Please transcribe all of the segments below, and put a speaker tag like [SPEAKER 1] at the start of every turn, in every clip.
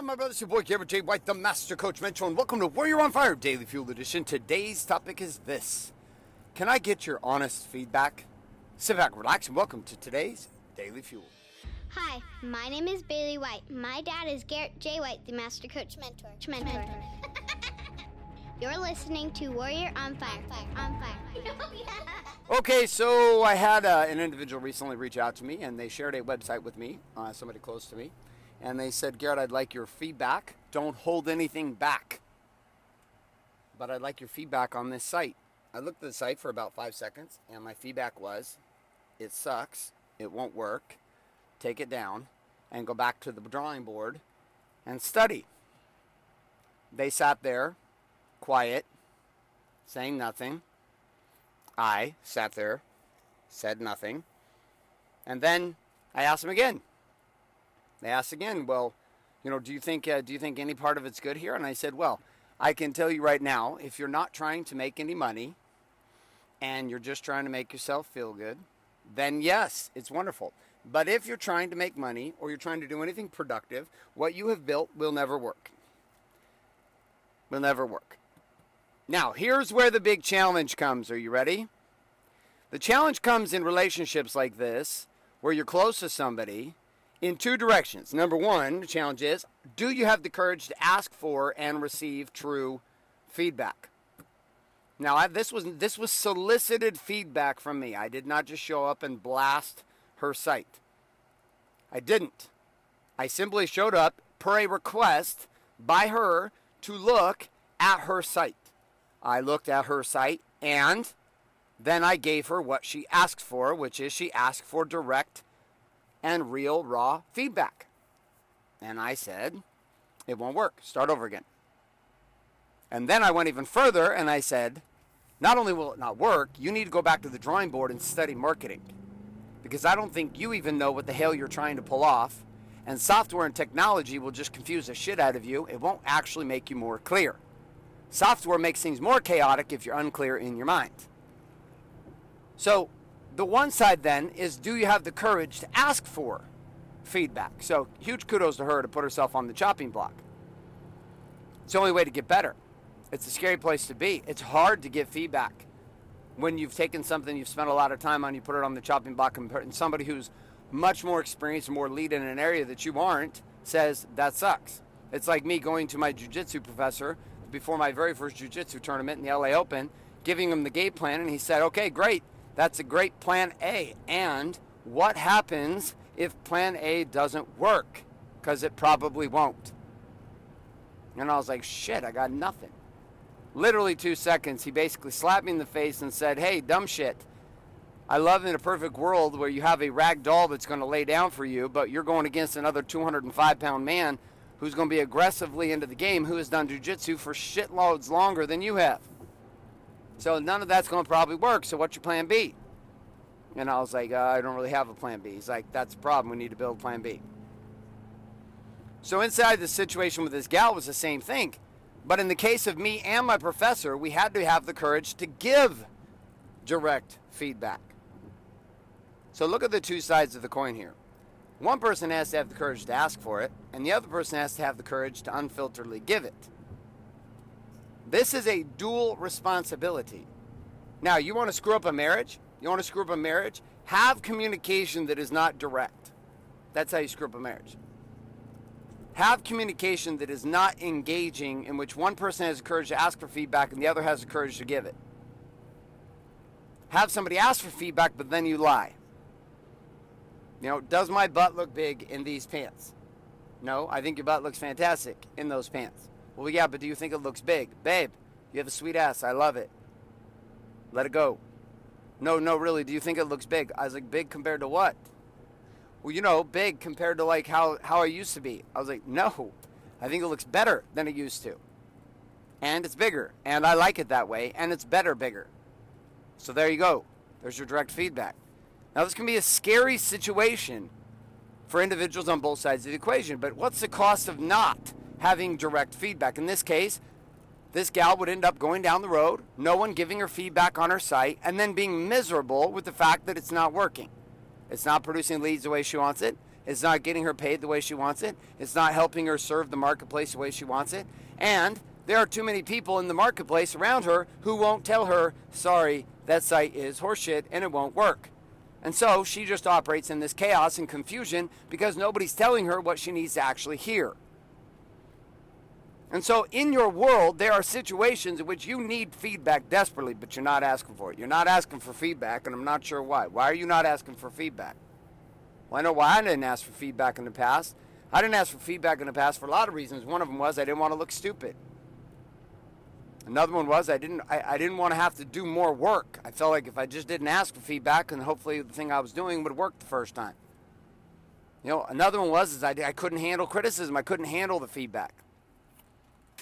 [SPEAKER 1] on, my brothers? Your boy Garrett J. White, the Master Coach Mentor, and welcome to Warrior on Fire Daily Fuel Edition. Today's topic is this Can I get your honest feedback? Sit back, relax, and welcome to today's Daily Fuel.
[SPEAKER 2] Hi, my name is Bailey White. My dad is Garrett J. White, the Master Coach Mentor. Mentor. You're listening to Warrior on Fire. Fire. On Fire.
[SPEAKER 1] Okay, so I had uh, an individual recently reach out to me, and they shared a website with me, uh, somebody close to me, and they said, Garrett, I'd like your feedback. Don't hold anything back. But I'd like your feedback on this site. I looked at the site for about five seconds, and my feedback was, it sucks, it won't work, take it down, and go back to the drawing board and study. They sat there, quiet, saying nothing I sat there, said nothing, and then I asked them again. They asked again, "Well, you know, do you think uh, do you think any part of it's good here?" And I said, "Well, I can tell you right now, if you're not trying to make any money, and you're just trying to make yourself feel good, then yes, it's wonderful. But if you're trying to make money or you're trying to do anything productive, what you have built will never work. Will never work. Now, here's where the big challenge comes. Are you ready? The challenge comes in relationships like this, where you're close to somebody, in two directions. Number one, the challenge is do you have the courage to ask for and receive true feedback? Now, I, this was this was solicited feedback from me. I did not just show up and blast her site. I didn't. I simply showed up per a request by her to look at her site. I looked at her site and then I gave her what she asked for, which is she asked for direct and real, raw feedback. And I said, it won't work. Start over again. And then I went even further and I said, not only will it not work, you need to go back to the drawing board and study marketing. Because I don't think you even know what the hell you're trying to pull off. And software and technology will just confuse the shit out of you. It won't actually make you more clear. Software makes things more chaotic if you're unclear in your mind. So, the one side then is do you have the courage to ask for feedback? So, huge kudos to her to put herself on the chopping block. It's the only way to get better. It's a scary place to be. It's hard to get feedback when you've taken something you've spent a lot of time on, you put it on the chopping block, and somebody who's much more experienced and more lead in an area that you aren't says that sucks. It's like me going to my jujitsu professor before my very first jiu-jitsu tournament in the LA Open, giving him the game plan, and he said, "Okay, great, that's a great plan A." And what happens if plan A doesn't work? Because it probably won't. And I was like, "Shit, I got nothing." Literally two seconds, he basically slapped me in the face and said, "Hey, dumb shit." I love in a perfect world where you have a rag doll that's going to lay down for you, but you're going against another 205 pound man who's going to be aggressively into the game, who has done jujitsu for shitloads longer than you have. So none of that's going to probably work. So what's your plan B? And I was like, uh, I don't really have a plan B. He's like, that's the problem. We need to build plan B. So inside the situation with this gal was the same thing. But in the case of me and my professor, we had to have the courage to give direct feedback. So look at the two sides of the coin here. One person has to have the courage to ask for it, and the other person has to have the courage to unfilteredly give it. This is a dual responsibility. Now, you want to screw up a marriage? You want to screw up a marriage? Have communication that is not direct. That's how you screw up a marriage. Have communication that is not engaging, in which one person has the courage to ask for feedback and the other has the courage to give it. Have somebody ask for feedback, but then you lie. You know, does my butt look big in these pants? No, I think your butt looks fantastic in those pants. Well, yeah, but do you think it looks big? Babe, you have a sweet ass. I love it. Let it go. No, no, really, do you think it looks big? I was like, big compared to what? Well, you know, big compared to like how, how I used to be. I was like, no, I think it looks better than it used to. And it's bigger. And I like it that way. And it's better bigger. So there you go. There's your direct feedback. Now, this can be a scary situation for individuals on both sides of the equation, but what's the cost of not having direct feedback? In this case, this gal would end up going down the road, no one giving her feedback on her site, and then being miserable with the fact that it's not working. It's not producing leads the way she wants it. It's not getting her paid the way she wants it. It's not helping her serve the marketplace the way she wants it. And there are too many people in the marketplace around her who won't tell her, sorry, that site is horseshit and it won't work. And so she just operates in this chaos and confusion because nobody's telling her what she needs to actually hear. And so, in your world, there are situations in which you need feedback desperately, but you're not asking for it. You're not asking for feedback, and I'm not sure why. Why are you not asking for feedback? Well, I know why I didn't ask for feedback in the past. I didn't ask for feedback in the past for a lot of reasons. One of them was I didn't want to look stupid. Another one was I didn't I, I didn't want to have to do more work. I felt like if I just didn't ask for feedback, and hopefully the thing I was doing would work the first time. You know, another one was is I, I couldn't handle criticism. I couldn't handle the feedback.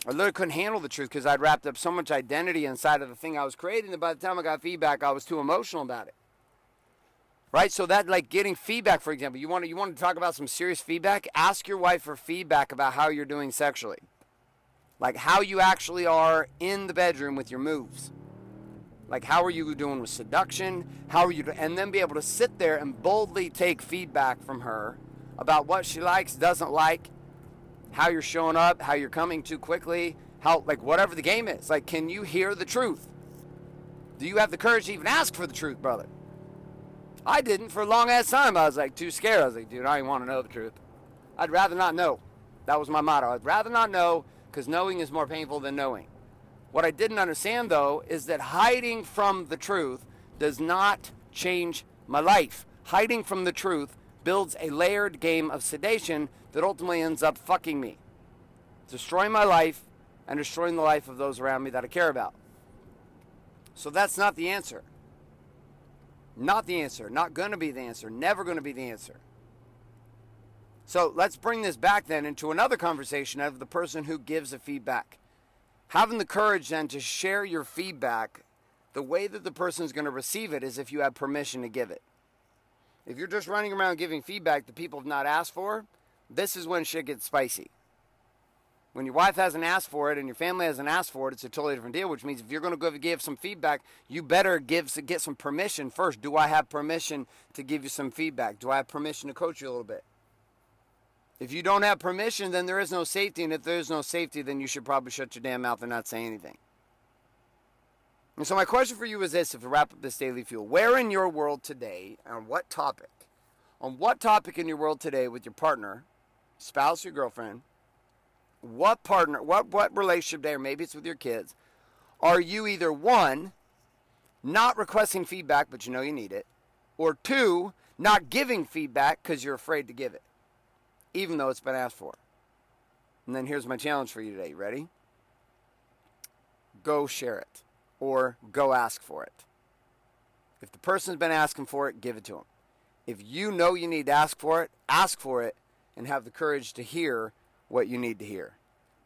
[SPEAKER 1] I literally couldn't handle the truth because I'd wrapped up so much identity inside of the thing I was creating that by the time I got feedback, I was too emotional about it. Right? So that like getting feedback, for example, you want to you want to talk about some serious feedback? Ask your wife for feedback about how you're doing sexually. Like how you actually are in the bedroom with your moves. Like how are you doing with seduction? How are you do- and then be able to sit there and boldly take feedback from her about what she likes, doesn't like, how you're showing up, how you're coming too quickly, how like whatever the game is. Like can you hear the truth? Do you have the courage to even ask for the truth, brother? I didn't for a long ass time. I was like too scared. I was like, dude, I didn't want to know the truth. I'd rather not know. That was my motto. I'd rather not know because knowing is more painful than knowing. What I didn't understand though is that hiding from the truth does not change my life. Hiding from the truth builds a layered game of sedation that ultimately ends up fucking me, destroying my life and destroying the life of those around me that I care about. So that's not the answer. Not the answer. Not going to be the answer. Never going to be the answer. So let's bring this back then into another conversation of the person who gives a feedback. Having the courage then to share your feedback, the way that the person is going to receive it is if you have permission to give it. If you're just running around giving feedback that people have not asked for, this is when shit gets spicy. When your wife hasn't asked for it and your family hasn't asked for it, it's a totally different deal. Which means if you're going to go give some feedback, you better give get some permission first. Do I have permission to give you some feedback? Do I have permission to coach you a little bit? If you don't have permission, then there is no safety, and if there is no safety, then you should probably shut your damn mouth and not say anything. And so my question for you is this: If we wrap up this daily fuel, where in your world today, on what topic, on what topic in your world today with your partner, spouse, or girlfriend? what partner, what what relationship there, maybe it's with your kids, are you either one, not requesting feedback but you know you need it, or two, not giving feedback because you're afraid to give it, even though it's been asked for. And then here's my challenge for you today. Ready? Go share it or go ask for it. If the person's been asking for it, give it to them. If you know you need to ask for it, ask for it and have the courage to hear what you need to hear.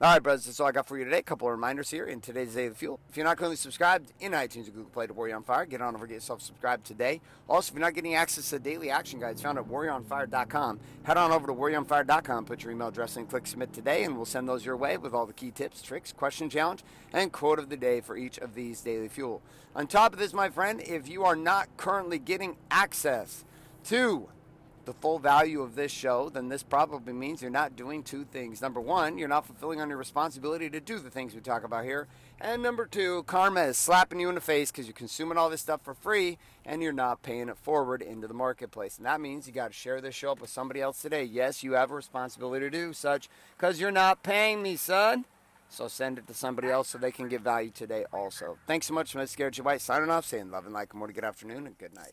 [SPEAKER 1] All right, brothers, that's all I got for you today. A couple of reminders here in today's Day of the Fuel. If you're not currently subscribed in iTunes or Google Play to Warrior on Fire, get on over get yourself subscribed today. Also, if you're not getting access to daily action guides found at warrioronfire.com, head on over to warrioronfire.com, put your email address in, click submit today, and we'll send those your way with all the key tips, tricks, question challenge, and quote of the day for each of these daily fuel. On top of this, my friend, if you are not currently getting access to the full value of this show, then this probably means you're not doing two things. Number one, you're not fulfilling on your responsibility to do the things we talk about here. And number two, karma is slapping you in the face because you're consuming all this stuff for free and you're not paying it forward into the marketplace. And that means you got to share this show up with somebody else today. Yes, you have a responsibility to do such because you're not paying me, son. So send it to somebody else so they can get value today also. Thanks so much, Miss Garrett J. White. Signing off, saying love and like more good afternoon and good night.